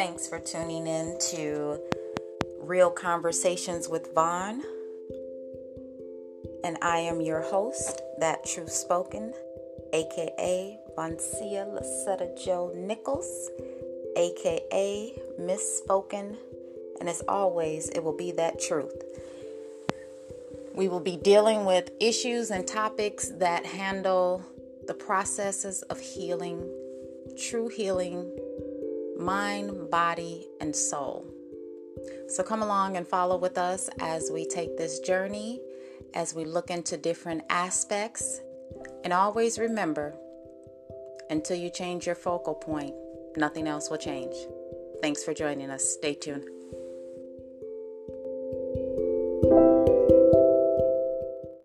Thanks for tuning in to Real Conversations with Vaughn. And I am your host, That Truth Spoken, aka Vancia Lasetta Joe Nichols, aka Misspoken. And as always, it will be that truth. We will be dealing with issues and topics that handle the processes of healing, true healing, mind, body, and soul. So come along and follow with us as we take this journey, as we look into different aspects. And always remember until you change your focal point, nothing else will change. Thanks for joining us. Stay tuned.